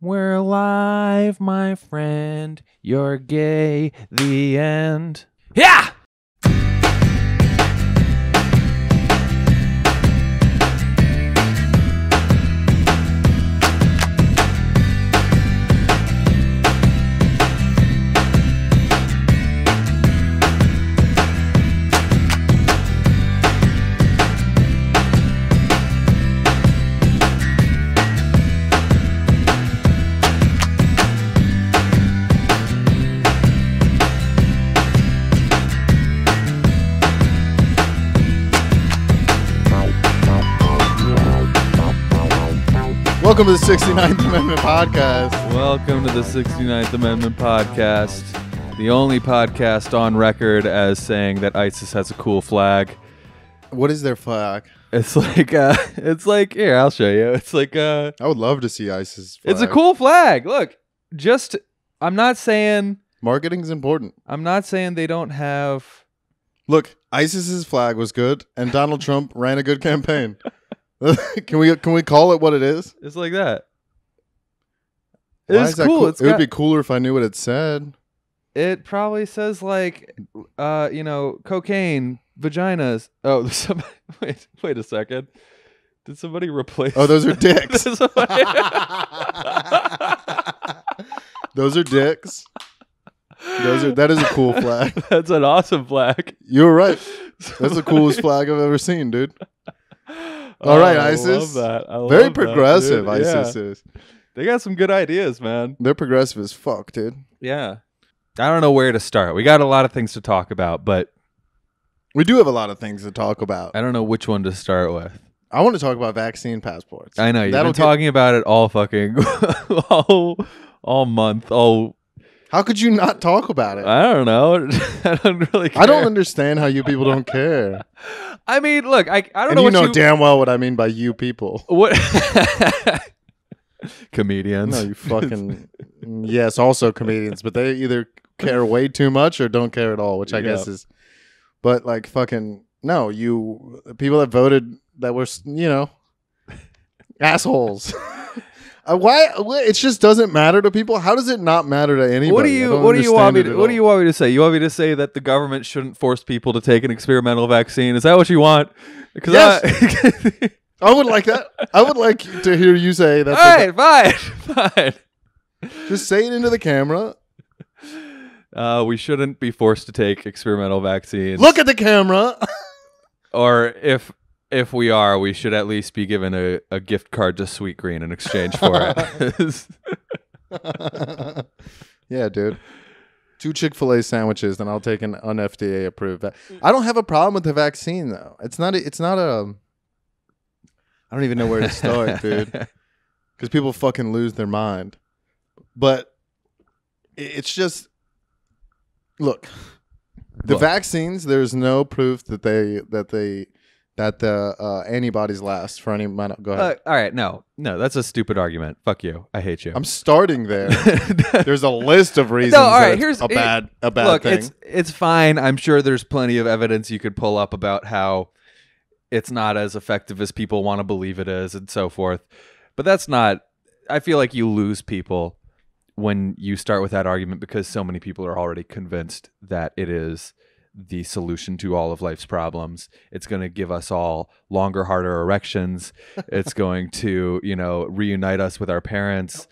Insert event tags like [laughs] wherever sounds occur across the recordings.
We're alive, my friend. You're gay. The end. Yeah! Welcome to the 69th Amendment Podcast. Welcome to the 69th Amendment Podcast, the only podcast on record as saying that ISIS has a cool flag. What is their flag? It's like, uh, [laughs] it's like, here, I'll show you. It's like, uh, I would love to see ISIS. Flag. it's a cool flag. Look, just, I'm not saying, Marketing's important. I'm not saying they don't have, Look, ISIS's flag was good, and Donald Trump ran a good campaign. [laughs] can we can we call it what it is? it's like that. It's that cool. It's it would got- be cooler if I knew what it said. It probably says like, uh, you know, cocaine, vaginas. Oh, [laughs] somebody, wait, wait a second. Did somebody replace? Oh, those are [laughs] dicks. Somebody- those are dicks. Those are that is a cool flag. That's an awesome flag. You're right. That's the coolest flag I've ever seen, dude. All right, Oh, I ISIS. love that. I Very love that, progressive, dude. ISIS Yeah. is. They got some good ideas, man. They're progressive as fuck, dude. Yeah. I don't know where to start. We got a lot of things to talk about, but We do have a lot of things to talk about. I don't know which one to start with. I want to talk about vaccine passports. I know you've That'll been get- talking about it all fucking [laughs] all all month. All How could you not talk about it? I don't know. [laughs] I don't really. Care. I don't understand how you people don't care. [laughs] I mean, look, I I don't And know you what know you damn well what I mean by you people. what [laughs] comedians. No, you [laughs] fucking yes, also comedians, but they either care way too much or don't care at all, which I guess is. But like fucking no, you people that voted that were you know assholes. [laughs] Uh, why? It just doesn't matter to people. How does it not matter to anybody? What do you What do you want me to What do you want me to say? You want me to say that the government shouldn't force people to take an experimental vaccine? Is that what you want? Because Yes. [laughs] I would like that. I would like to hear you say that. all right, fine, [laughs] fine. Just say it into the camera. Uh, we shouldn't be forced to take experimental vaccines. Look at the camera. [laughs] or if if we are, we should at least be given a, a gift card to Sweetgreen in exchange for it. [laughs] yeah, dude. Two Chick Fil A sandwiches, then I'll take an unFDA approved. va- I don't have a problem with the vaccine though. It's not. A, it's not a. I don't even know where to start, [laughs] dude. Because people fucking lose their mind. But it's just. Look, the vaccines. There's no proof that they that they that the uh, antibodies last for any amount. Of, go ahead. Uh, all right, no, no, that's a stupid argument. Fuck you. I hate you. I'm starting there. [laughs] There's a list of reasons. No, all right, here's- a bad a bad Look, thing. it's it's fine. I'm sure there's plenty of evidence you could pull up about how it's not as effective as people want to believe it is, and so forth. But that's not. I feel like you lose people when you start with that argument because so many people are already convinced that it is the solution to all of life's problems. It's going to give us all longer, harder erections. It's [laughs] going to, you know, reunite us with our parents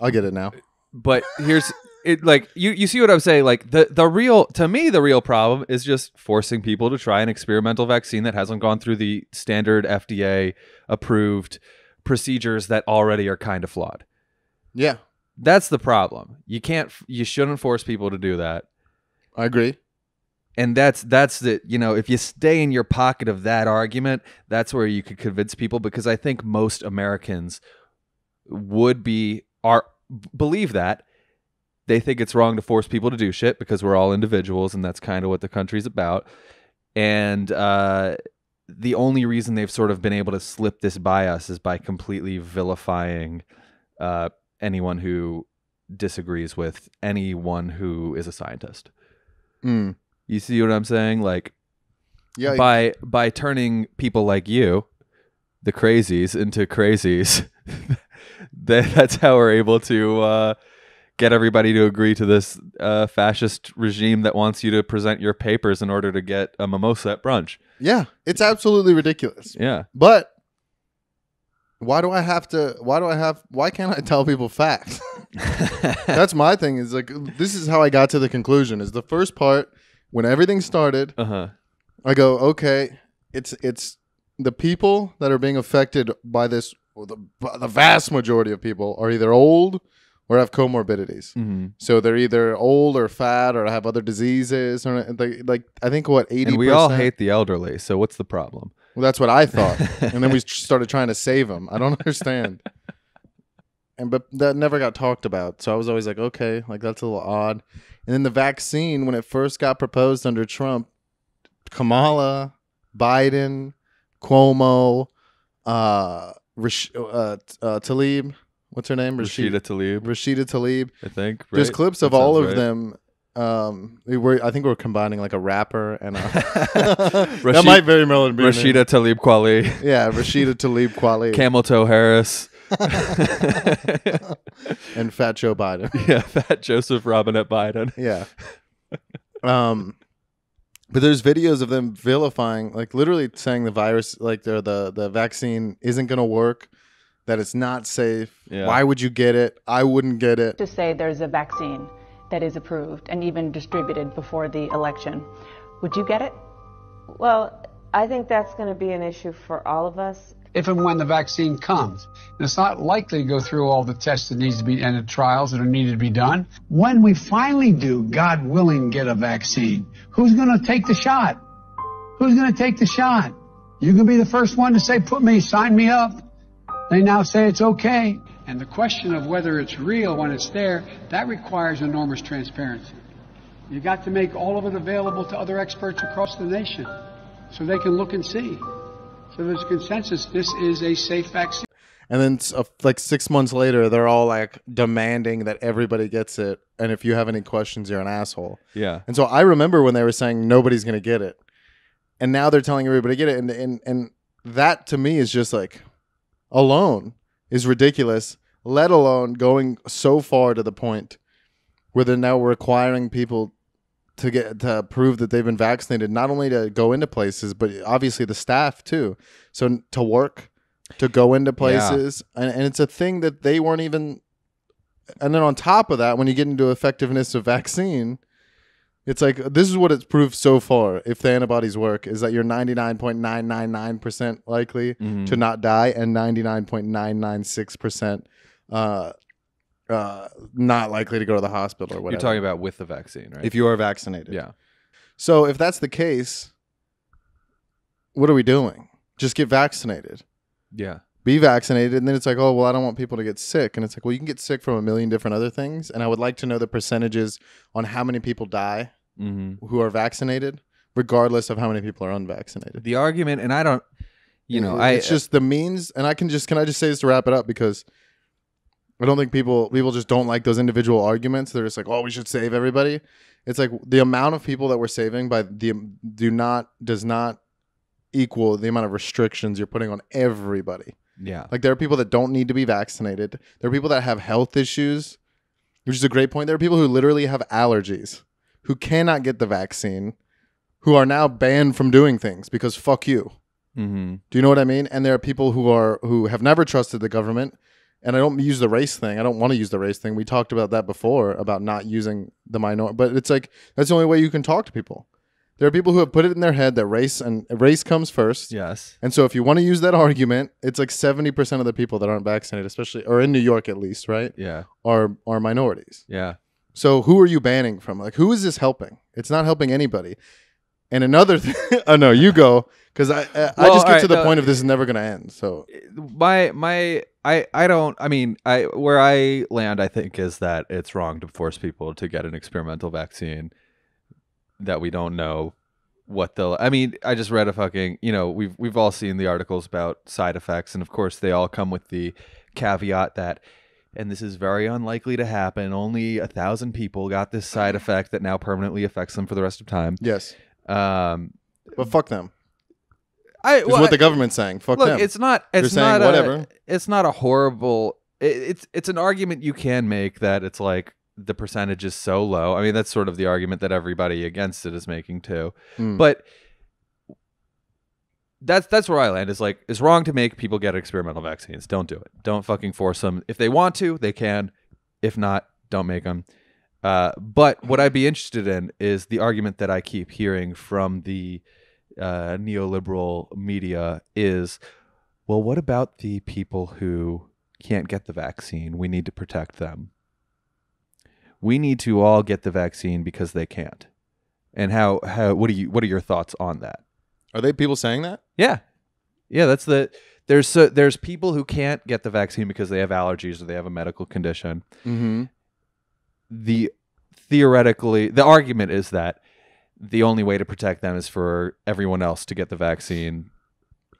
I'll get it now. but here's it like you you see what I'm saying like the the real to me the real problem is just forcing people to try an experimental vaccine that hasn't gone through the standard FDA approved procedures that already are kind of flawed. Yeah, That's the problem. You can't you shouldn't force people to do that. I agree. And that's that's the you know if you stay in your pocket of that argument, that's where you could convince people because I think most Americans would be are believe that they think it's wrong to force people to do shit because we're all individuals and that's kind of what the country's about. And uh, the only reason they've sort of been able to slip this by us is by completely vilifying uh, anyone who disagrees with anyone who is a scientist. Mm. You see what I'm saying? Like Yeah, by by turning people like you, the crazies, into crazies, [laughs] That, that's how we're able to uh, get everybody to agree to this uh, fascist regime that wants you to present your papers in order to get a mimosa at brunch. Yeah, it's absolutely ridiculous. Yeah. But why do I have to? Why do I have? Why can't I tell people facts? [laughs] That's my thing. Is like this is how I got to the conclusion. Is the first part when everything started. uh huh. I go, okay, it's it's the people that are being affected by this. The the vast majority of people are either old or have comorbidities. hmm So they're either old or fat or have other diseases or they, like I think what eighty. And we all hate the elderly. So what's the problem? Well, that's what I thought, and then we [laughs] started trying to save them. I don't [laughs] understand. And but that never got talked about, so I was always like, okay, like that's a little odd. And then the vaccine, when it first got proposed under Trump, Kamala, Biden, Cuomo, uh, Rash- uh, uh, Talib, what's her name? Rashida Tlaib. Rashida Tlaib. I think. There's right? clips of all of right. them. Um, we were I think we're combining like a rapper and a [laughs] that might very well be. Rashida Tlaib Kweli, Yeah, Rashida Talib Kweli Camel Toe Harris, [laughs] and Fat Joe Biden. [laughs] yeah, Fat Joseph Robinette Biden. [laughs] Yeah. Um, but there's videos of them vilifying, like literally saying the virus, like the the the vaccine isn't gonna work, that it's not safe. Yeah. Why would you get it? I wouldn't get it. to say there's a vaccine that is approved and even distributed before the election. Would you get it? Well, I think that's going to be an issue for all of us. If and when the vaccine comes. And it's not likely to go through all the tests that needs to be and the trials that are needed to be done. When we finally do, God willing, get a vaccine, who's going to take the shot? Who's going to take the shot? You can be the first one to say, put me, sign me up. They now say it's okay. And the question of whether it's real when it's there, that requires enormous transparency. You got to make all of it available to other experts across the nation so they can look and see. So there's a consensus this is a safe vaccine. And then uh, like six months later, they're all like demanding that everybody gets it. And if you have any questions, you're an asshole. Yeah. And so I remember when they were saying nobody's gonna get it, and now they're telling everybody to get it, and and and that to me is just like alone is ridiculous. Let alone going so far to the point where they're now requiring people to get to prove that they've been vaccinated, not only to go into places, but obviously the staff too. So to work, to go into places, and, and it's a thing that they weren't even. And then on top of that, when you get into effectiveness of [laughs] vaccine, it's like this is what it's proved so far. If the antibodies work, is that you're 99.999% likely Mhm. to not die and 99.996% uh, uh, not likely to go to the hospital or whatever. You're talking about with the vaccine, right? if you are vaccinated. yeah. So if that's the case, what are we doing? Just get vaccinated. Yeah. Be vaccinated, and then it's like, oh well, I don't want people to get sick, and it's like, well, you can get sick from a million different other things, and I would like to know the percentages on how many people die Mm-hmm. who are vaccinated, regardless of how many people are unvaccinated. The argument, and I don't, you know, I it's just the means, and I can just can I just say this to wrap it up because I don't think people people just don't like those individual arguments. They're just like, oh, we should save everybody. It's like the amount of people that we're saving by the do not does not equal the amount of restrictions you're putting on everybody. yeah. Like there are people that don't need to be vaccinated. There are people that have health issues, which is a great point. There are people who literally have allergies, who cannot get the vaccine, who are now banned from doing things because fuck you. Mm-hmm. Do you know what I mean? And there are people who are who have never trusted the government. And I don't use the race thing. I don't want to use the race thing. We talked about that before about not using the minority, but it's like that's the only way you can talk to people. There are people who have put it in their head that race and race comes first. Yes. And so if you want to use that argument, it's like 70% of the people that aren't vaccinated, especially or in New York at least, right? Yeah. Are are minorities. Yeah. So who are you banning from? Like who is this helping? It's not helping anybody. And another [laughs] thing, oh no, you go because I I, I just get all to the no, point of this is never going to end. So my my I I don't I mean I where I land I think is that it's wrong to force people to get an experimental vaccine that we don't know what they'll I mean I just read a fucking you know we've we've all seen the articles about side effects and of course they all come with the caveat that and this is very unlikely to happen only a thousand people got this side [clears throat] effect that now permanently affects them for the rest of time yes, um but fuck them. I Is what the government's saying. Fuck look them. it's not it's saying not a, whatever. it's not a horrible it, it's it's an argument you can make that it's like the percentage is so low. I mean, that's sort of the argument that everybody against it is making too. Mm. But that's that's where I land. Is like it's wrong to make people get experimental vaccines. Don't do it. Don't fucking force them. If they want to, they can. If not, don't make them. Uh, but what I'd be interested in is the argument that I keep hearing from the uh, neoliberal media is, well, what about the people who can't get the vaccine? We need to protect them. We need to all get the vaccine because they can't. And how how what are you what are your thoughts on that? Are they people saying that? Yeah, yeah. That's the there's so, there's people who can't get the vaccine because they have allergies or they have a medical condition. Mm-hmm. The theoretically the argument is that the only way to protect them is for everyone else to get the vaccine.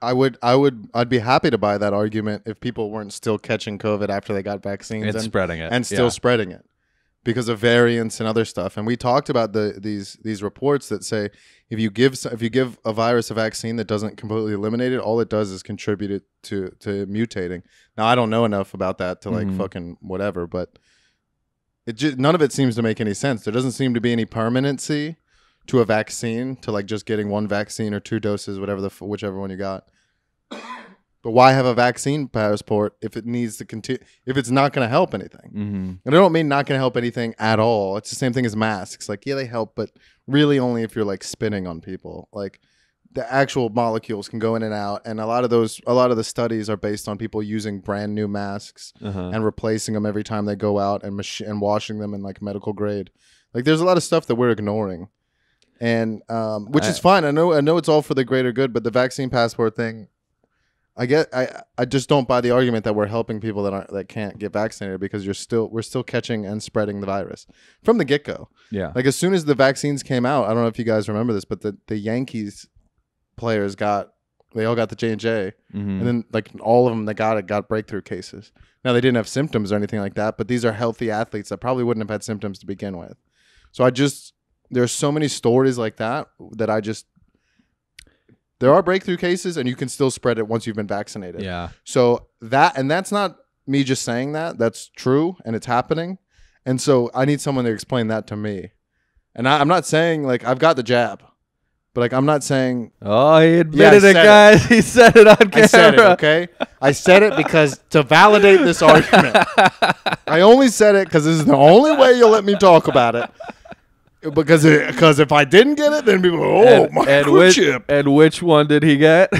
I would, I would, I'd be happy to buy that argument if people weren't still catching COVID after they got vaccines And and, spreading it, and still yeah. spreading it because of variants and other stuff. And we talked about the these these reports that say if you give if you give a virus a vaccine that doesn't completely eliminate it, all it does is contribute it to to mutating. Now I don't know enough about that to like Mhm. fucking whatever, but it just none of it seems to make any sense. There doesn't seem to be any permanency to a vaccine to like just getting one vaccine or two doses, whatever the f- whichever one you got. But why have a vaccine passport if it needs to continue if it's not going to help anything? Mm-hmm. And I don't mean not going to help anything at all. It's the same thing as masks. Like, yeah, they help, but really only if you're like spitting on people. Like, the actual molecules can go in and out, and a lot of those, a lot of the studies are based on people using brand new masks Uh-huh. and replacing them every time they go out and mach- and washing them in like medical grade. Like, there's a lot of stuff that we're ignoring, and um, which is fine. I know, I know it's all for the greater good, but the vaccine passport thing. I get I I just don't buy the argument that we're helping people that aren't that can't get vaccinated because you're still we're still catching and spreading the virus from the get go. yeah. Like as soon as the vaccines came out, I don't know if you guys remember this, but the, the Yankees players got they all got the J and J, Mhm. and then like all of them that got it got breakthrough cases. Now they didn't have symptoms or anything like that, but these are healthy athletes that probably wouldn't have had symptoms to begin with. So I just there's so many stories like that that I just there are breakthrough cases and you can still spread it once you've been vaccinated. yeah. So that and that's not me just saying that. That's true and it's happening. And so I need someone to explain that to me. And I, I'm not saying like I've got the jab, but like I'm not saying Oh, he Yeah, admitted it, said it. guys. [laughs] He said it on camera. I said it, okay? I said it because to validate this [laughs] argument. I only said it because this is the only way you'll let me talk about it. Because because if I didn't get it, then people go, oh and, my and which, chip. and which one did he get?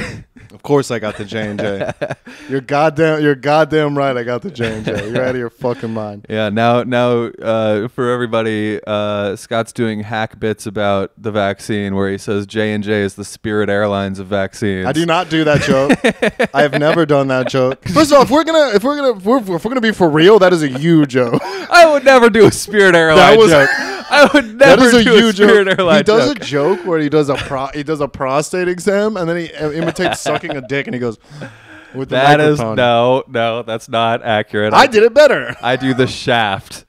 Of course, I got the J and J. [laughs] You're goddamn, you're goddamn right. I got the J and J. You're out of your fucking mind. [laughs] Yeah, now now uh, for everybody, uh, Scott's doing hack bits about the vaccine where he says J and J is the Spirit Airlines of vaccines. I do not do that joke. [laughs] I have never done that joke. First of all, if we're gonna, if we're gonna, if we're, if we're gonna be for real, that is a you joke. I would never do a Spirit Airline was- joke. I would That never is a do a Spirit joke. Airline He does joke. a joke where he does a pro, he does a prostate exam, and then he uh, imitates [laughs] sucking a dick, and he goes with the That is microphone. no, no, that's not accurate. I did it better. I do the [laughs] shaft.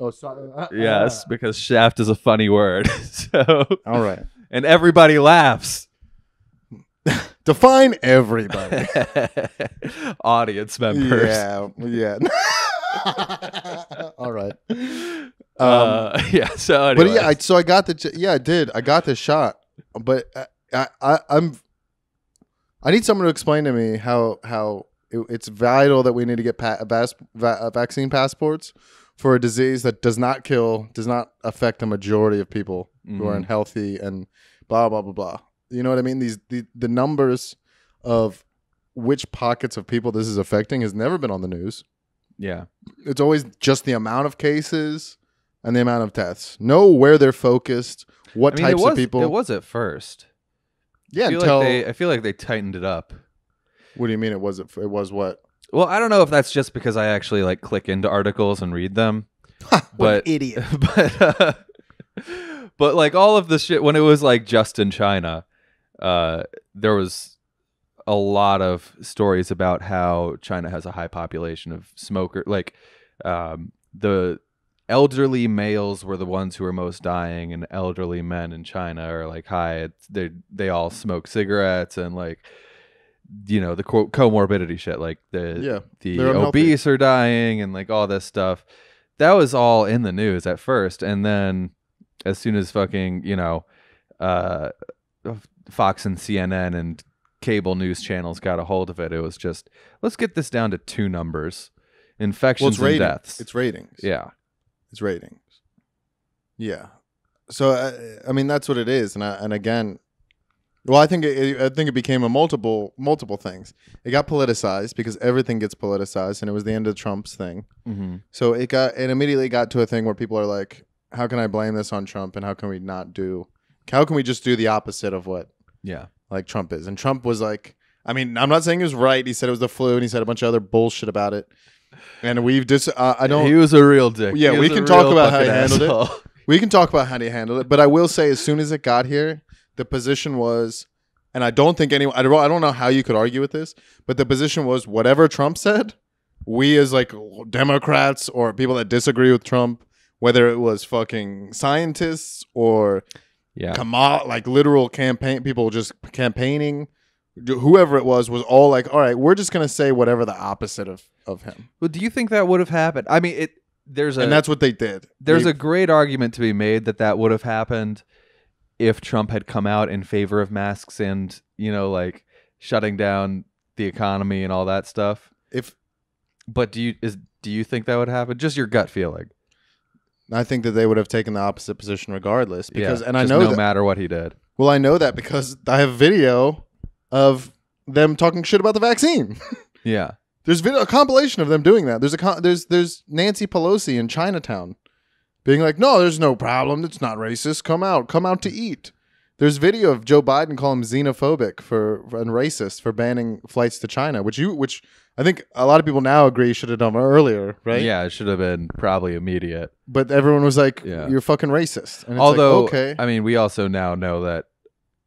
Oh, sorry. Uh, Yes, because shaft is a funny word. [laughs] so, All right. and everybody laughs. Define everybody. Audience members. yeah. Yeah. All right. Uh, [laughs] yeah. So, Um, But yeah, I, so I got the yeah, I did. I got the shot, but I, I, I'm I need someone to explain to me how how it, it's vital that we need to get pa- vas- va- uh, vaccine passports for a disease that does not kill, does not affect the majority of people who are Mhm. healthy and blah blah blah blah. You know what I mean? These the, the numbers of which pockets of people this is affecting has never been on the news yeah. it's always just the amount of cases and the amount of deaths. Know where they're focused, what I mean, types was, of people. It was at first. yeah, I feel until like they. I feel like they tightened it up. what do you mean? It was it, it was what? Well, I don't know if that's just because I actually like click into articles and read them. [laughs] what But- an [laughs] idiot! [laughs] but uh, but like all of the shit when it was like just in China, uh, there was a lot of stories about how China has a high population of smoker. Like um, the elderly males were the ones who were most dying, and elderly men in China are like high. It's, they they all smoke cigarettes and like you know the co- comorbidity shit like the Yeah, the unhealthy. obese are dying and like all this stuff that was all in the news at first and then as soon as fucking you know uh fox and cnn and cable news channels got a hold of it it was just let's get this down to two numbers Well, infections ratings. and deaths It's ratings. yeah It's ratings. Yeah. So I, I mean that's what it is, and I, and again, well, I think it, I think it became a multiple multiple things. It got politicized because everything gets politicized, and it was the end of Trump's thing. mm-hmm. So it got it immediately got to a thing where people are like, "How can I blame this on Trump? And how can we not do? How can we just do the opposite of what yeah like Trump is?" And Trump was like, I mean, I'm not saying he was right. He said it was the flu, and he said a bunch of other bullshit about it. And we've just uh, I don't he was a real dick. Yeah, He we can talk about how he handled it. [laughs] We can talk about how he handled it, but I will say, as soon as it got here, the position was, and I don't think anyone, I don't, I don't know how you could argue with this, but the position was whatever Trump said, we as like Democrats or people that disagree with Trump, whether it was fucking scientists or yeah. Kamal, like literal campaign people just campaigning, whoever it was, was all like, all right, we're just gonna say whatever the opposite of of him, Well, do you think that would have happened? I mean, it. There's a and that's what they did. there's They- a great argument to be made that that would have happened if Trump had come out in favor of masks and you know like shutting down the economy and all that stuff. if But do you is do you think that would happen? Just your gut feeling. I think that they would have taken the opposite position regardless. Because, yeah, and I know no that. matter what he did. well, I know that because I have video of them talking shit about the vaccine. [laughs] Yeah. there's video, a compilation of them doing that. There's a con- there's there's Nancy Pelosi in Chinatown, being like, "No, there's no problem. It's not racist. Come out, come out to eat." There's video of Joe Biden calling him xenophobic for and racist for banning flights to China, which you which I think a lot of people now agree should have done earlier, right? Yeah, it should have been probably immediate. But everyone was like, Yeah. "You're fucking racist." And it's Although, like, okay, I mean, we also now know that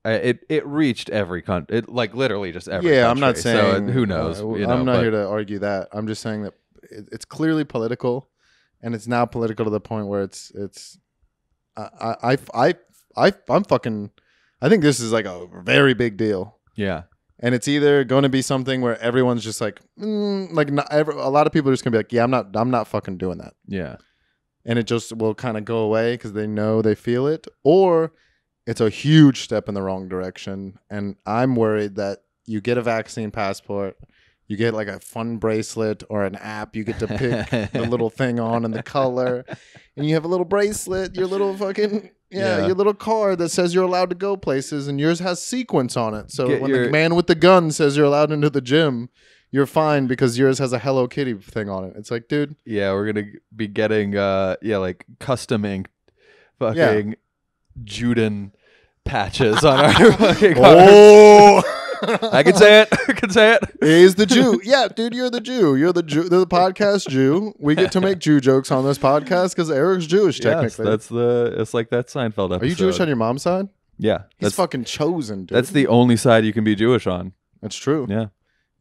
it it reached every country. It like literally just every. yeah, I'm not country. So, saying who knows. uh, you know, I'm not but- here to argue that. I'm just saying that it, it's clearly political, and it's now political to the point where it's it's. I I I I I'm fucking. I think this is like a very big deal, Yeah. and it's either going to be something where everyone's just like, mm, like not ever. A lot of people are just gonna be like, yeah, I'm not. I'm not fucking doing that, Yeah. and it just will kind of go away because they know they feel it, or it's a huge step in the wrong direction, and I'm worried that you get a vaccine passport you get like a fun bracelet or an app you get to pick the little [laughs] thing on and the color and you have a little bracelet your little fucking yeah, Yeah. your little card that says you're allowed to go places and yours has sequence on it. So Get when your- the man with the gun says you're allowed into the gym you're fine because yours has a hello kitty thing on it. It's like dude Yeah, we're gonna be getting uh yeah like custom inked fucking Juden patches on our [laughs] fucking cars. oh [laughs] I can say it. I can say it. He's the Jew. Yeah, dude, you're the Jew. You're the Jew, the podcast Jew. We get to make Jew jokes on this podcast because Eric's Jewish, Yes, technically. that's the. It's like that Seinfeld episode. Are you Jewish on your mom's side? Yeah, He's that's fucking chosen, dude. that's the only side you can be Jewish on. That's true. Yeah,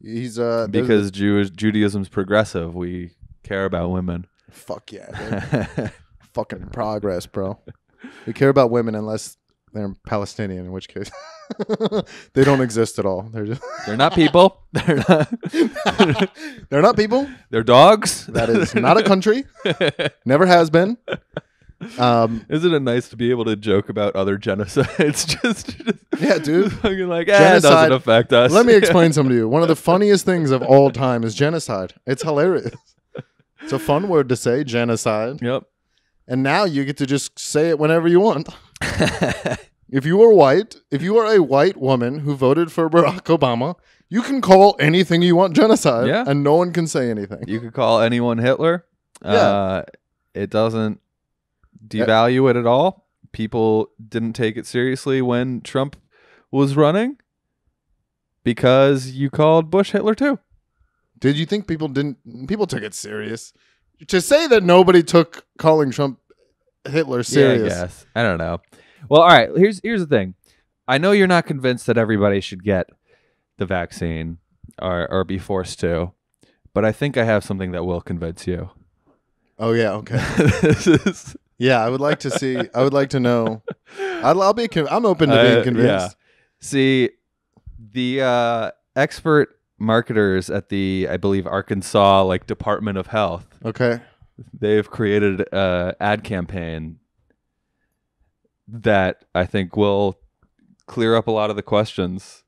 He's uh because Jewish Judaism's progressive. We care about women. fuck yeah, fucking progress, bro. We care about women unless they're Palestinian, in which case [laughs] they don't exist at all. They're just They're not people. [laughs] They're not. [laughs] they're not people. They're dogs. That is not a country. Never has been. Um, Isn't it nice to be able to joke about other genocides? just, just Yeah, dude. Fucking like, eh, it doesn't affect us. Let me explain something to you. One of the funniest things of all time is genocide. It's hilarious. It's a fun word to say, genocide. Yep. And now you get to just say it whenever you want. [laughs] if you are white, if you are a white woman who voted for Barack Obama, you can call anything you want genocide Yeah. and no one can say anything. You could call anyone Hitler. Yeah. Uh, it doesn't devalue it at all. People didn't take it seriously when Trump was running because you called Bush Hitler too. Did you think people didn't people took it serious? To say that nobody took calling Trump Hitler serious. Yeah, I guess. I don't know. Well, all right. Here's here's the thing. I know you're not convinced that everybody should get the vaccine or or be forced to, but I think I have something that will convince you. Oh yeah, okay. this [laughs] is Yeah, I would like to see. I would like to know. [laughs] I'll, I'll be. I'm open to being Uh, convinced. yeah. See, the uh, expert marketers at the I believe Arkansas like Department of Health. Okay. They've created a ad campaign that I think will clear up a lot of the questions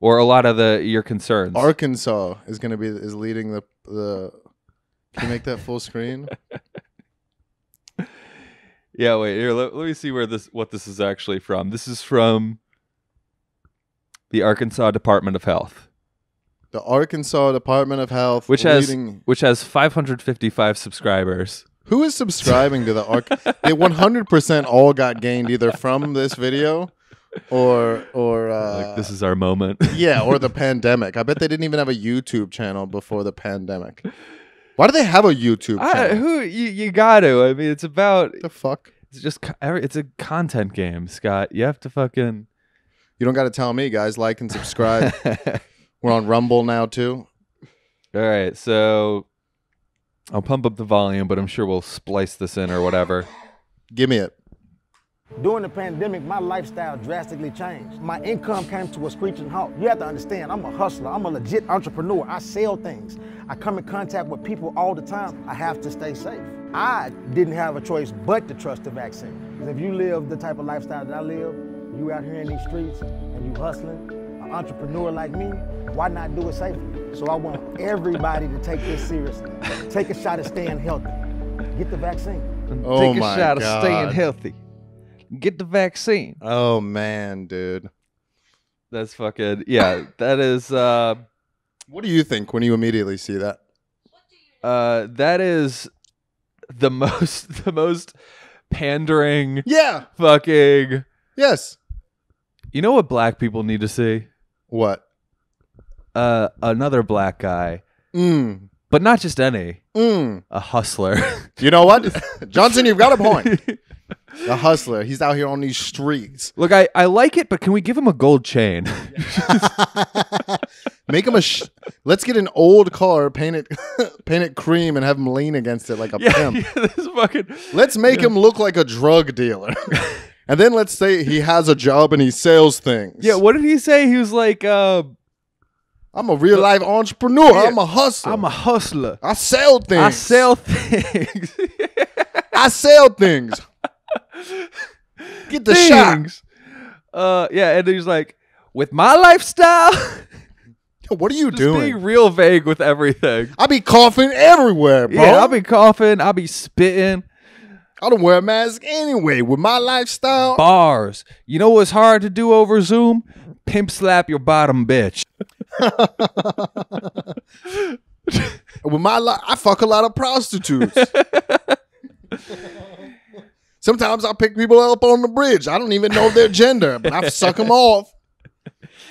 or a lot of the your concerns. Arkansas is gonna be is leading the the. Can you make that full screen? [laughs] yeah, wait here. Let, let me see where this what this is actually from. This is from the Arkansas Department of Health. The Arkansas Department of Health, which has leading- which has 555 subscribers. who is subscribing to the Ark? [laughs] they 100% all got gained either from this video or or uh, like this is our moment. yeah, or the [laughs] pandemic. I bet they didn't even have a YouTube channel before the pandemic. Why do they have a YouTube I, channel? who you, you got to? I mean, it's about the fuck? it's just it's a content game, Scott. You have to fucking. You don't got to tell me, guys. Like and subscribe. [laughs] We're on Rumble now too. All right, so I'll pump up the volume, but I'm sure we'll splice this in or whatever. Give me it. During the pandemic, my lifestyle drastically changed. My income came to a screeching halt. You have to understand, I'm a hustler. I'm a legit entrepreneur. I sell things. I come in contact with people all the time. I have to stay safe. I didn't have a choice but to trust the vaccine. Because if you live the type of lifestyle that I live, you out here in these streets and you hustling, an entrepreneur like me, why not do it safely? So I want everybody to take this seriously. Take a shot at staying healthy. Get the vaccine. Oh Take a my shot God. of staying healthy. Get the vaccine. Oh man, dude. That's fucking yeah. That is uh What do you think when you immediately see that? uh that is the [laughs] most the most pandering Yeah. fucking. Yes. You know what black people need to see? What? Uh, another black guy, Mm. but not just any, Mm. a hustler. You know what? [laughs] Johnson, you've got a point. A hustler. He's out here on these streets. Look, I, I like it, but can we give him a gold chain? [laughs] Make him a. Sh- Let's get an old car, paint it, [laughs] paint it cream, and have him lean against it like a yeah, pimp. yeah, this fucking. Let's make him look like a drug dealer, and then let's say he has a job and he sells things. Yeah, what did he say? He was like, uh, I'm a real life entrepreneur. Yeah. I'm a hustler. I'm a hustler. I sell things. I sell things. I sell things. Get the shot. Uh, yeah, and he's like, with my lifestyle, Yo, What are you [laughs] doing? being real vague with everything. I be coughing everywhere, bro. Yeah, I'll be coughing. I'll be spitting. I don't wear a mask anyway. With my lifestyle, Bars. You know what's hard to do over Zoom? Pimp slap your bottom bitch. [laughs] with my li- I fuck a lot of prostitutes. [laughs] Sometimes I pick people up on the bridge. I don't even know their gender, but I suck them off.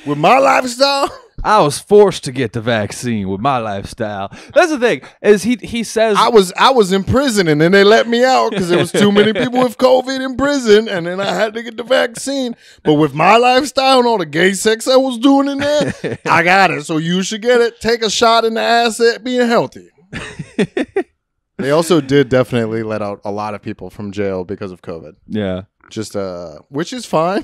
With my lifestyle, [laughs] I was forced to get the vaccine with my lifestyle. That's the thing. Is he he says I was I was in prison and then they let me out because there was too many people with COVID in prison, and then I had to get the vaccine. But with my lifestyle and all the gay sex I was doing in there, [laughs] I got it. So you should get it. Take a shot in the ass at being healthy. [laughs] they also did definitely let out a lot of people from jail because of COVID. Yeah. Just uh, which is fine.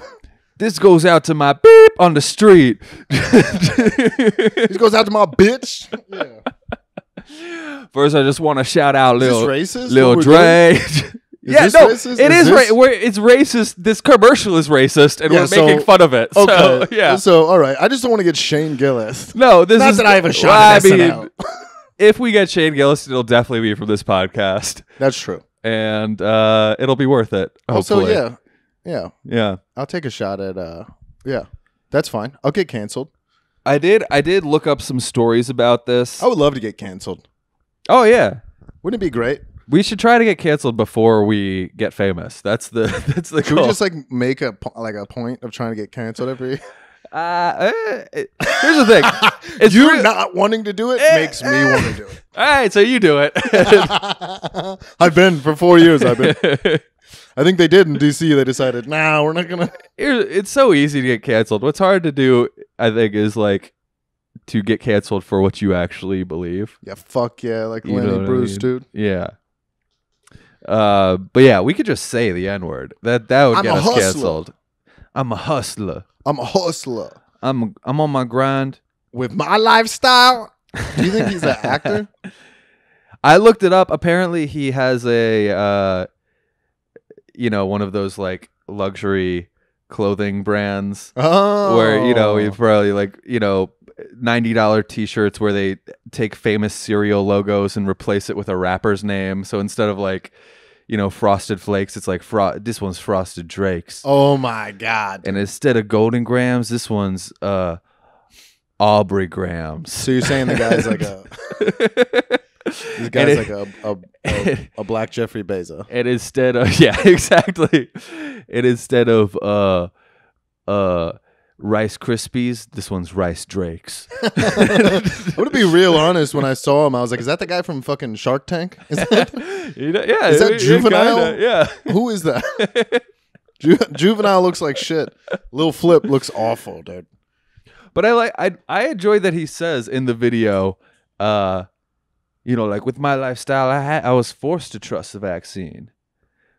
This goes out to my beep on the street. [laughs] This goes out to my bitch. Yeah. First, I just want to shout out Lil racist? Lil Dre. [laughs] yeah, no, racist? it Is is. ra- it's racist. This commercial is racist, and Yeah, we're so- making fun of it. Okay. So, [laughs] yeah. So all right, I just don't want to get Shane Gillis. No, this is Not is that I have a shot well, at I mean, if we get Shane Gillis, it'll definitely be from this podcast, That's true. and uh, it'll be worth it. Also, hopefully. yeah, yeah. yeah. I'll take a shot at uh yeah. That's fine. I'll get canceled. I did. I did look up some stories about this. I would love to get canceled. oh yeah. Wouldn't it be great? We should try to get canceled before we get famous. That's the [laughs] that's the Should goal. we just like make a po- like a point of trying to get canceled every? Uh, eh, [laughs] here's the thing. It's you real- not wanting to do it Eh, makes me eh. want to do it. [laughs] All right, so you do it. [laughs] I've been for four years. I've been. I think they did in DC. They decided, nah, we're not gonna. Here- it's so easy to get canceled. What's hard to do, I think, is like to get canceled for what you actually believe. Yeah, fuck yeah, like You know Lenny what I Bruce, mean? dude. Yeah. Uh, but yeah, we could just say the N word. That that would I'm get a us hustler. canceled. I'm a hustler. I'm a hustler. I'm I'm on my grind. with my lifestyle. Do you think he's an [laughs] actor? I looked it up. Apparently, he has a, uh, you know, one of those like luxury clothing brands Oh, where you know he probably like you know ninety dollar T-shirts where they take famous cereal logos and replace it with a rapper's name. So instead of like you know Frosted Flakes, it's like fro- this one's Frosted Drakes, Oh my god! and instead of Golden Grahams, this one's uh Aubrey Grahams. So you're saying the guy's like a [laughs] the guy's it- like a a, a a black Jeffrey Bezos. [laughs] and instead of [laughs] yeah exactly and instead of uh uh rice krispies this one's rice drakes [laughs] I'm gonna be real honest. When I saw him, I was like, "Is that the guy from fucking Shark Tank? [laughs] Is that, You know, yeah Is that it- it Juvenile? kinda- yeah who is that?" [laughs] Ju- Juvenile looks like shit. Lil Flip looks awful, dude. but i like i i enjoy that he says in the video uh you know like with my lifestyle i had i was forced to trust the vaccine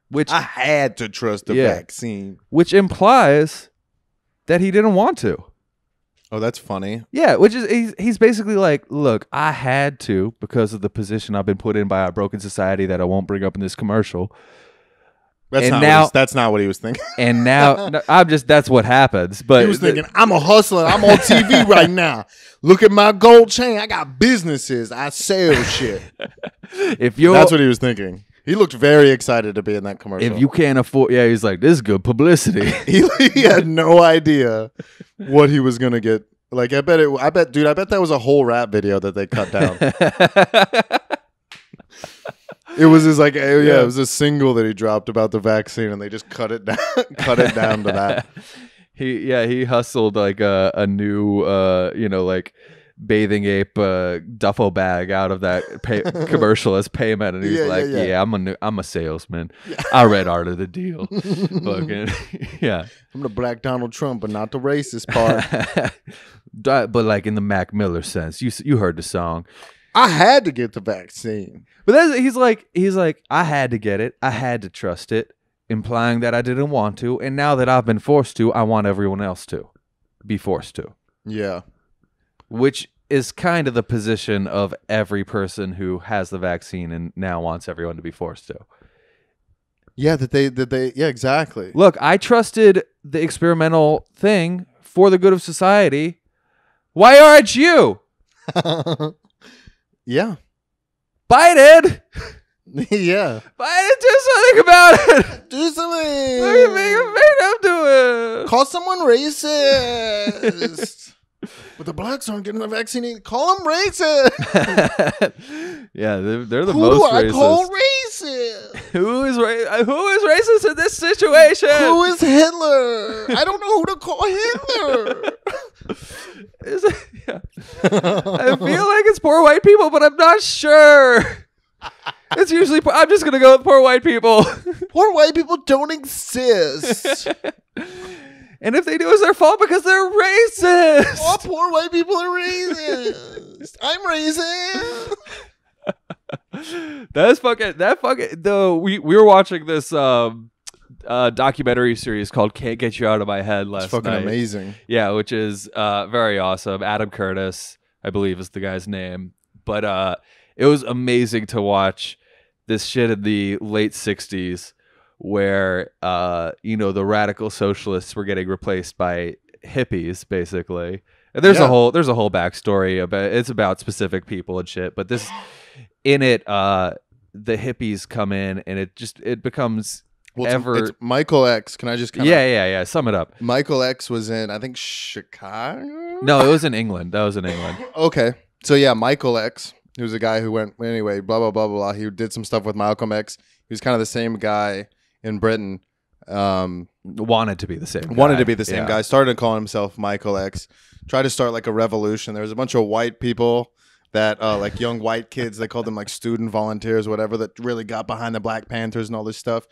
which I had to trust the Yeah. vaccine. which implies that he didn't want to Oh, that's funny. Yeah, which is he's, he's basically like, look, I had to because of the position I've been put in by our broken society that I won't bring up in this commercial. That's And not now- what he's, that's not what he was thinking. [laughs] And now [laughs] no, I'm just that's what happens. But he was thinking, "I'm a hustler. I'm on TV [laughs] right now. Look at my gold chain. I got businesses. I sell shit." if you're That's what he was thinking. He looked very excited to be in that commercial. if you can't afford, yeah, he's like, this is good publicity. [laughs] he, he had no idea what he was gonna get. Like I bet it. I bet, dude. I bet that was a whole rap video that they cut down. [laughs] it was his like, yeah, Yeah. it was a single that he dropped about the vaccine, and they just cut it down, [laughs] cut it down to that. he yeah he hustled like a a new uh you know like bathing ape uh, duffel bag out of that pay- [laughs] commercial as payment, and he's Yeah, yeah, like, yeah. yeah, I'm a new, I'm a salesman. I read Art of the Deal. [laughs] Fucking [laughs] yeah. I'm the black Donald Trump, but not the racist part. But like in the Mac Miller sense, you you heard the song, I had to get the vaccine. but he's like he's like I had to get it, I had to trust it, implying that I didn't want to, and now that I've been forced to, I want everyone else to be forced to, Yeah. Which is kind of the position of every person who has the vaccine and now wants everyone to be forced to. Yeah, that they that they yeah, exactly. Look, I trusted the experimental thing for the good of society. Why aren't you? [laughs] yeah. Biden! [laughs] yeah. Biden, do something about it! Do something. Look at me, made do it! Call someone racist. But the blacks aren't getting the vaccine. either. Call them racist. [laughs] yeah, they're, they're the Who most do I racist. call racist? [laughs] who is ra- Who is racist in this situation? Who is Hitler? I don't know who to call Hitler. [laughs] Is it- yeah. I feel like it's poor white people, but I'm not sure. It's usually. poor- I'm just gonna go with poor white people. Poor white people don't exist. And if they do, it's their fault because they're racist. All poor white people are racist. [laughs] I'm racist. [laughs] That's fucking that fucking though we we were watching this um uh documentary series called Can't Get You Out of My Head last It's fucking night. amazing. Yeah, which is uh very awesome. Adam Curtis, I believe is the guy's name. But uh it was amazing to watch this shit in the late 60s where uh you know the radical socialists were getting replaced by hippies basically. And there's a whole there's a whole backstory about it's about specific people and shit, but this in it uh the hippies come in and it just it becomes Well, it's, ever it's Michael X. Can I just kind of yeah yeah yeah sum it up Michael X was in I think Chicago. no it was in england that was in england [laughs] Okay. So yeah, Michael X, he was a guy who went anyway, blah blah blah blah blah. He did some stuff with Malcolm X. He was kind of the same guy in Britain. Um, wanted to be the same wanted guy. to be the same Yeah. guy. Started calling himself Michael X. Tried to start like a revolution. There was a bunch of white people that uh, like young white kids. They called them like student volunteers, whatever. That really got behind the Black Panthers and all this stuff.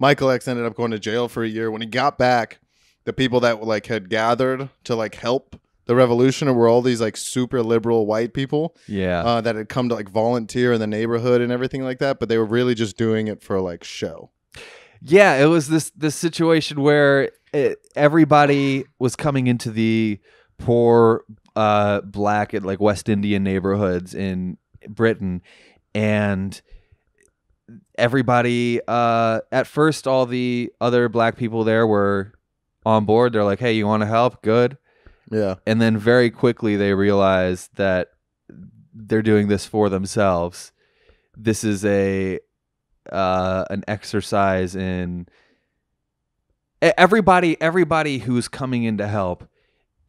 Michael X ended up going to jail for a year. When he got back, the people that like had gathered to like help the revolution were all these like super liberal white people yeah uh, that had come to like volunteer in the neighborhood and everything like that. But they were really just doing it for like show. Yeah it was this this situation where it, everybody was coming into the poor uh, black and like West Indian neighborhoods in Britain, and everybody uh, at first all the other black people there were on board. They're like, "Hey, you want to help? Good." Yeah. And then very quickly they realize that they're doing this for themselves. This is a uh, an exercise in everybody everybody who's coming in to help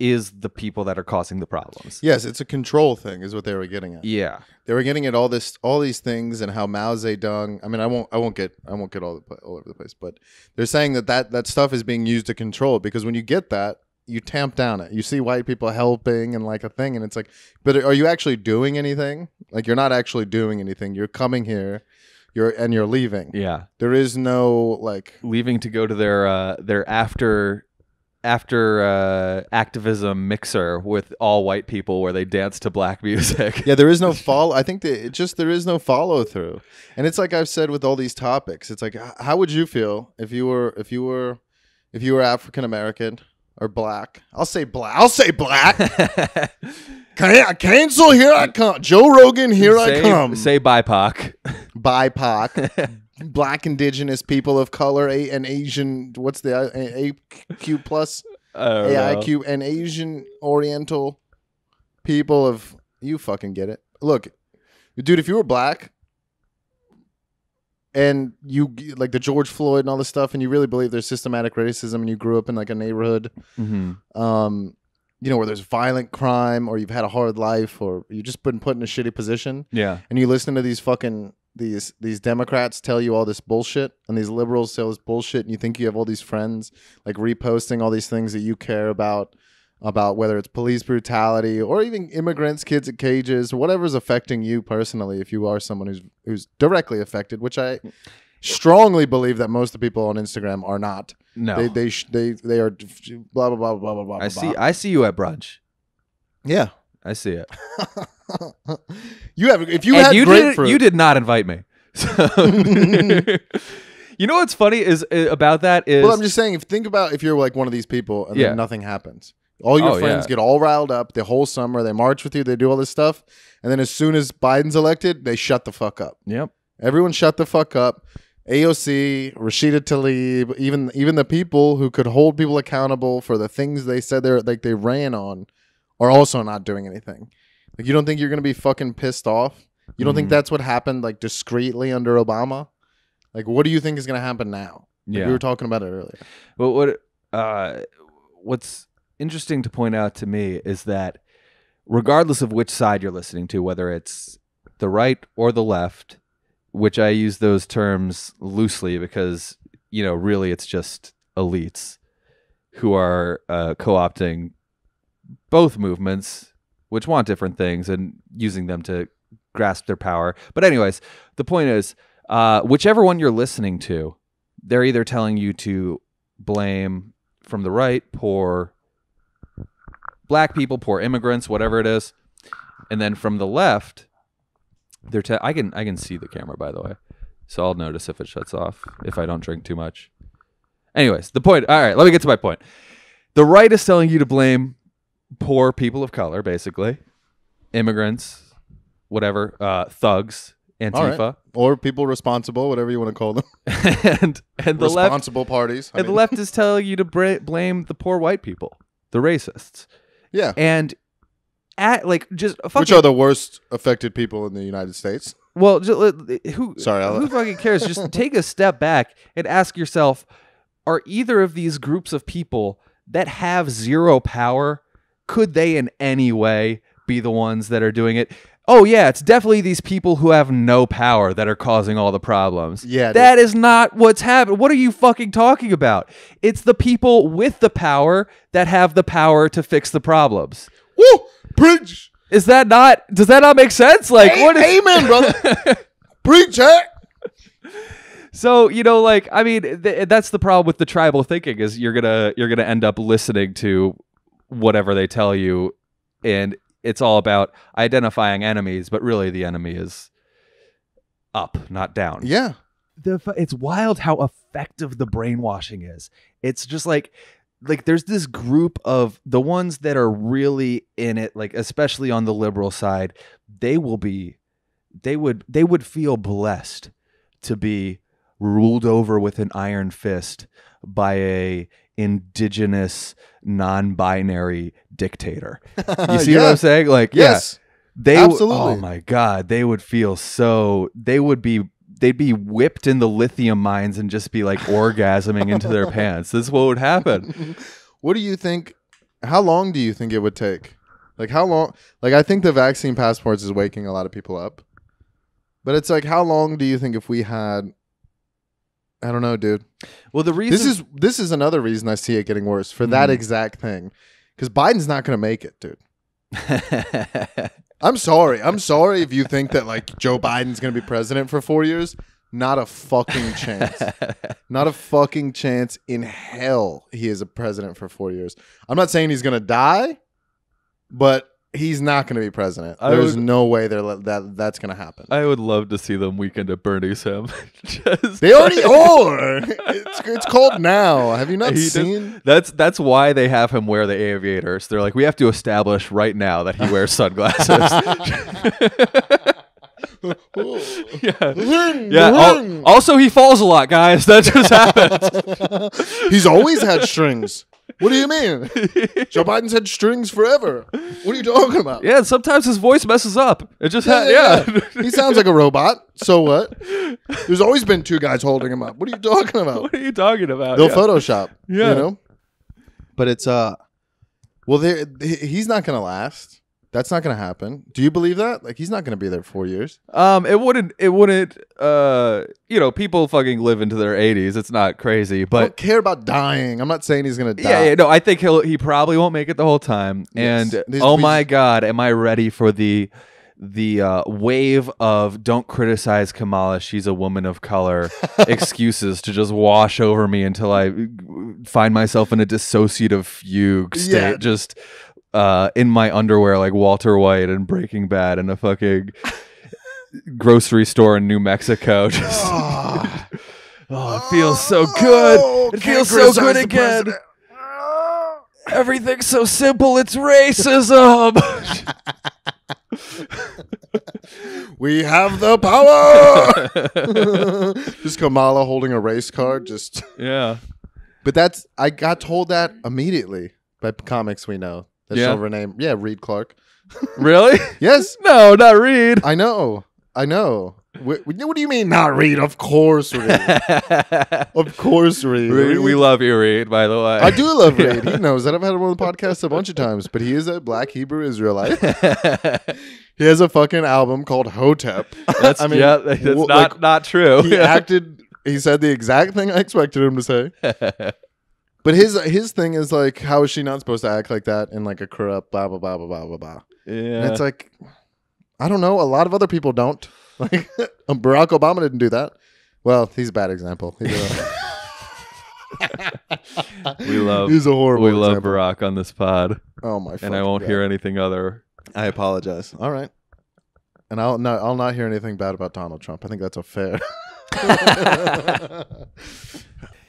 is the people that are causing the problems. Yes, it's a control thing, is what they were getting at. Yeah. They were getting at all this, all these things, and how Mao Zedong. I mean, I won't, I won't get, I won't get all the, all over the place, but they're saying that that that stuff is being used to control because when you get that, you tamp down it. You see white people helping and like a thing, and it's like, but are you actually doing anything? Like you're not actually doing anything. You're coming here, you're and you're leaving. Yeah. There is no like Leaving to go to their uh, their after after uh, activism mixer with all white people where they dance to black [laughs] music. yeah there is no follow i think that it just there is no follow through and it's like i've said with all these topics it's like how would you feel if you were if you were if you were african american or black i'll say black i'll say black [laughs] Can- cancel here i come joe rogan here i come Say BIPOC. [laughs] bipoc [laughs] black indigenous people of color a- and asian what's the uh, A- aq plus I don't know. AIQ and Asian Oriental people of you fucking get it. Look, dude, if you were black and you like the George Floyd and all this stuff, and you really believe there's systematic racism, and you grew up in like a neighborhood, Mhm. um, you know, where there's violent crime, or you've had a hard life, or you just been put in a shitty position, Yeah. and you listen to these fucking these these Democrats tell you all this bullshit, and these liberals tell this bullshit, and you think you have all these friends like reposting all these things that you care about about whether it's police brutality or even immigrants, kids at cages, whatever's affecting you personally. If you are someone who's who's directly affected, which I strongly believe that most of the people on Instagram are not. No. They they sh- they they are blah blah blah blah blah blah. I see blah. I see you at brunch. Yeah. I see it. [laughs] you have if you and had you grapefruit. did you did not invite me. [laughs] So [laughs] You know what's funny is uh, about that is Well, I'm just saying, if think about if you're like one of these people and Yeah. then nothing happens. All your Oh, friends yeah. get all riled up the whole summer. They march with you. They do all this stuff, and then as soon as Biden's elected, they shut the fuck up. Yep. Everyone shut the fuck up. AOC, Rashida Tlaib, even even the people who could hold people accountable for the things they said they're like they ran on, are also not doing anything. Like you don't think you're gonna be fucking pissed off? You don't think Mhm. that's what happened like discreetly under Obama? Like what do you think is gonna happen now? Like, Yeah. we were talking about it earlier. But what uh, what's interesting to point out to me is that regardless of which side you're listening to, whether it's the right or the left, which I use those terms loosely because you know really it's just elites who are uh, co-opting both movements, which want different things and using them to grasp their power. But anyways, the point is, uh, whichever one you're listening to, they're either telling you to blame from the right poor black people, poor immigrants, whatever it is, and then from the left, they're te- I can I can see the camera by the way, so I'll notice if it shuts off if I don't drink too much. Anyways, the point. All right, let me get to my point. The right is telling you to blame poor people of color, basically, immigrants, whatever, uh, thugs, All Antifa. Or people responsible, whatever you want to call them. [laughs] and and the left responsible parties. I and the mean. left is telling you to bra- blame the poor white people, the racists, Yeah. and at like just fucking, Which are the worst affected people in the United States? well, just, who Sorry, I'll- who fucking cares? Just [laughs] take a step back and ask yourself: Are either of these groups of people that have zero power? Could they in any way be the ones that are doing it? Oh yeah, it's definitely these people who have no power that are causing all the problems. Yeah, that is not what's happening. What are you fucking talking about? It's the people with the power that have the power to fix the problems. Woo! Preach! Is that not? Does that not make sense? Like what? Is, Amen, brother. [laughs] Preach it! so you know, like I mean, th- that's the problem with the tribal thinking is you're gonna you're gonna end up listening to whatever they tell you, and it's all about identifying enemies, but really the enemy is up, not down. Yeah. the it's wild how effective the brainwashing is. It's just like like there's this group of the ones that are really in it like especially on the liberal side they will be they would they would feel blessed to be ruled over with an iron fist by a indigenous non-binary dictator [laughs] you see what i'm saying like Yes. yeah they w- Absolutely. oh my god they would feel so they would be they'd be whipped in the lithium mines and just be like orgasming into their [laughs] pants this is what would happen [laughs] What do you think? How long do you think it would take? Like how long? Like I think the vaccine passports is waking a lot of people up. But it's like how long do you think if we had? I don't know, dude. Well the reason This is this is another reason I see it getting worse for that Mhm. exact thing. Because Biden's not going to make it, dude. [laughs] I'm sorry. I'm sorry if you think that like Joe Biden's going to be president for four years. Not a fucking chance. [laughs] Not a fucking chance in hell he is a president for four years. I'm not saying he's going to die, but he's not going to be president. I There's would- no way they're, that that's going to happen. I would love to see them weekend at Bernie's him. [laughs] They already are. [laughs] It's, it's called now. Have you not He does- seen? That's that's why they have him wear the aviators. They're like, we have to establish right now that he wears sunglasses. [laughs] yeah, yeah. al- also, he falls a lot, guys. That just happens. He's always had strings. What do you mean? [laughs] Joe Biden's had strings forever. What are you talking about? yeah, sometimes his voice messes up. It just Yeah, ha- yeah, yeah. he sounds like a robot. So what? [laughs] There's always been two guys holding him up. What are you talking about? what are you talking about? They'll. Photoshop. Yeah. You know? But it's uh well there he's not gonna last. That's not gonna happen. Do you believe that? Like he's not gonna be there four years. Um, it wouldn't. It wouldn't. Uh, you know, people fucking live into their 80s. It's not crazy, I but don't care about dying. I'm not saying he's gonna die. Yeah, yeah, no, I think he'll he probably won't make it the whole time. Yes. And These- oh my god, am I ready for the the uh, wave of don't criticize Kamala, she's a woman of color [laughs] excuses to just wash over me until I find myself in a dissociative fugue state, Yeah. just uh, in my underwear like Walter White and Breaking Bad in a fucking [laughs] grocery store in New Mexico. [laughs] Just Ah. oh, it feels so good. Oh, it feels so good again. Everything's so simple. It's racism. [laughs] We have the power. just Kamala holding a race card. Just, yeah. but that's I got told that immediately by comics we know. That Yeah. shall rename. Yeah, Reed Clark. [laughs] Really? Yes, [laughs] no, not Reed. I know. I know. What, what do you mean not Reed? Of course, Reed. [laughs] of course, Reed. Reed, we love you, Reed. By the way, I do love Reed. He knows that. I've had him on the podcast a bunch of times, but he is a black Hebrew Israelite. He has a fucking album called Hotep. That's I mean, yeah. That's wh- not like, not true. he acted. He said the exact thing I expected him to say. But his his thing is like, how is she not supposed to act like that in like a corrupt blah blah blah blah blah blah blah? yeah. And it's like, I don't know. A lot of other people don't. [laughs] Like um, Barack Obama didn't do that. Well, he's a bad example. He's a, [laughs] we love he's a horrible. we love example. Barack on this pod, Oh my! and I won't God. hear anything other. I apologize. All right. And I'll no, I'll not hear anything bad about Donald Trump. I think that's a fair. [laughs]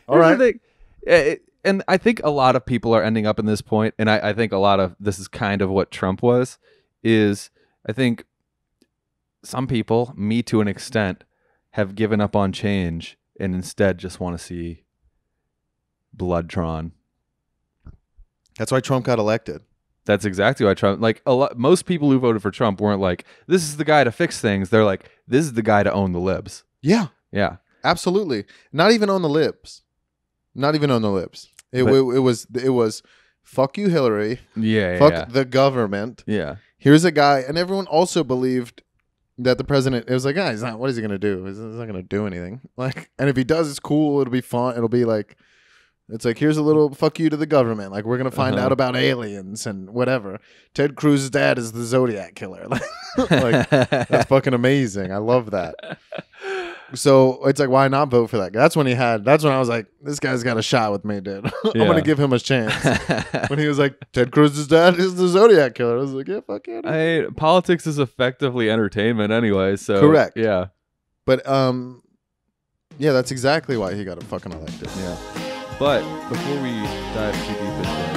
All Here's right. the thing. It- and I think a lot of people are ending up in this point, and I, I think a lot of this is kind of what Trump was. Is I think some people, me to an extent, have given up on change and instead just want to see blood drawn. That's why Trump got elected. That's exactly why Trump. Like a lot, most people who voted for Trump weren't like, "This is the guy to fix things." They're like, "This is the guy to own the libs." Yeah, Yeah, absolutely. Not even on the lips. Not even on the lips. It, But- it, it was it was fuck you Hillary. yeah, fuck yeah. the government. yeah. Here's a guy, and everyone also believed that the president. It was like, ah, he's. What is he gonna do? He's, he's not gonna do anything. [laughs] Like, and if he does, it's cool. It'll be fun. It'll be like, it's like here's a little fuck you to the government. Like, we're gonna find Uh-huh. out about aliens and whatever. Ted Cruz's dad is the Zodiac killer. Like, [laughs] like that's [laughs] fucking amazing. I love that. So it's like, why not vote for that guy? That's when he had. That's when I was like, this guy's got a shot with me, dude. [laughs] I'm Yeah. gonna give him a chance. [laughs] when he was like, Ted Cruz's dad is the Zodiac killer. I was like, yeah, fuck yeah. dude. I politics is effectively entertainment anyway. So Correct. Yeah, But um, yeah, that's exactly why he got a fucking elected. yeah. But before we dive too deep into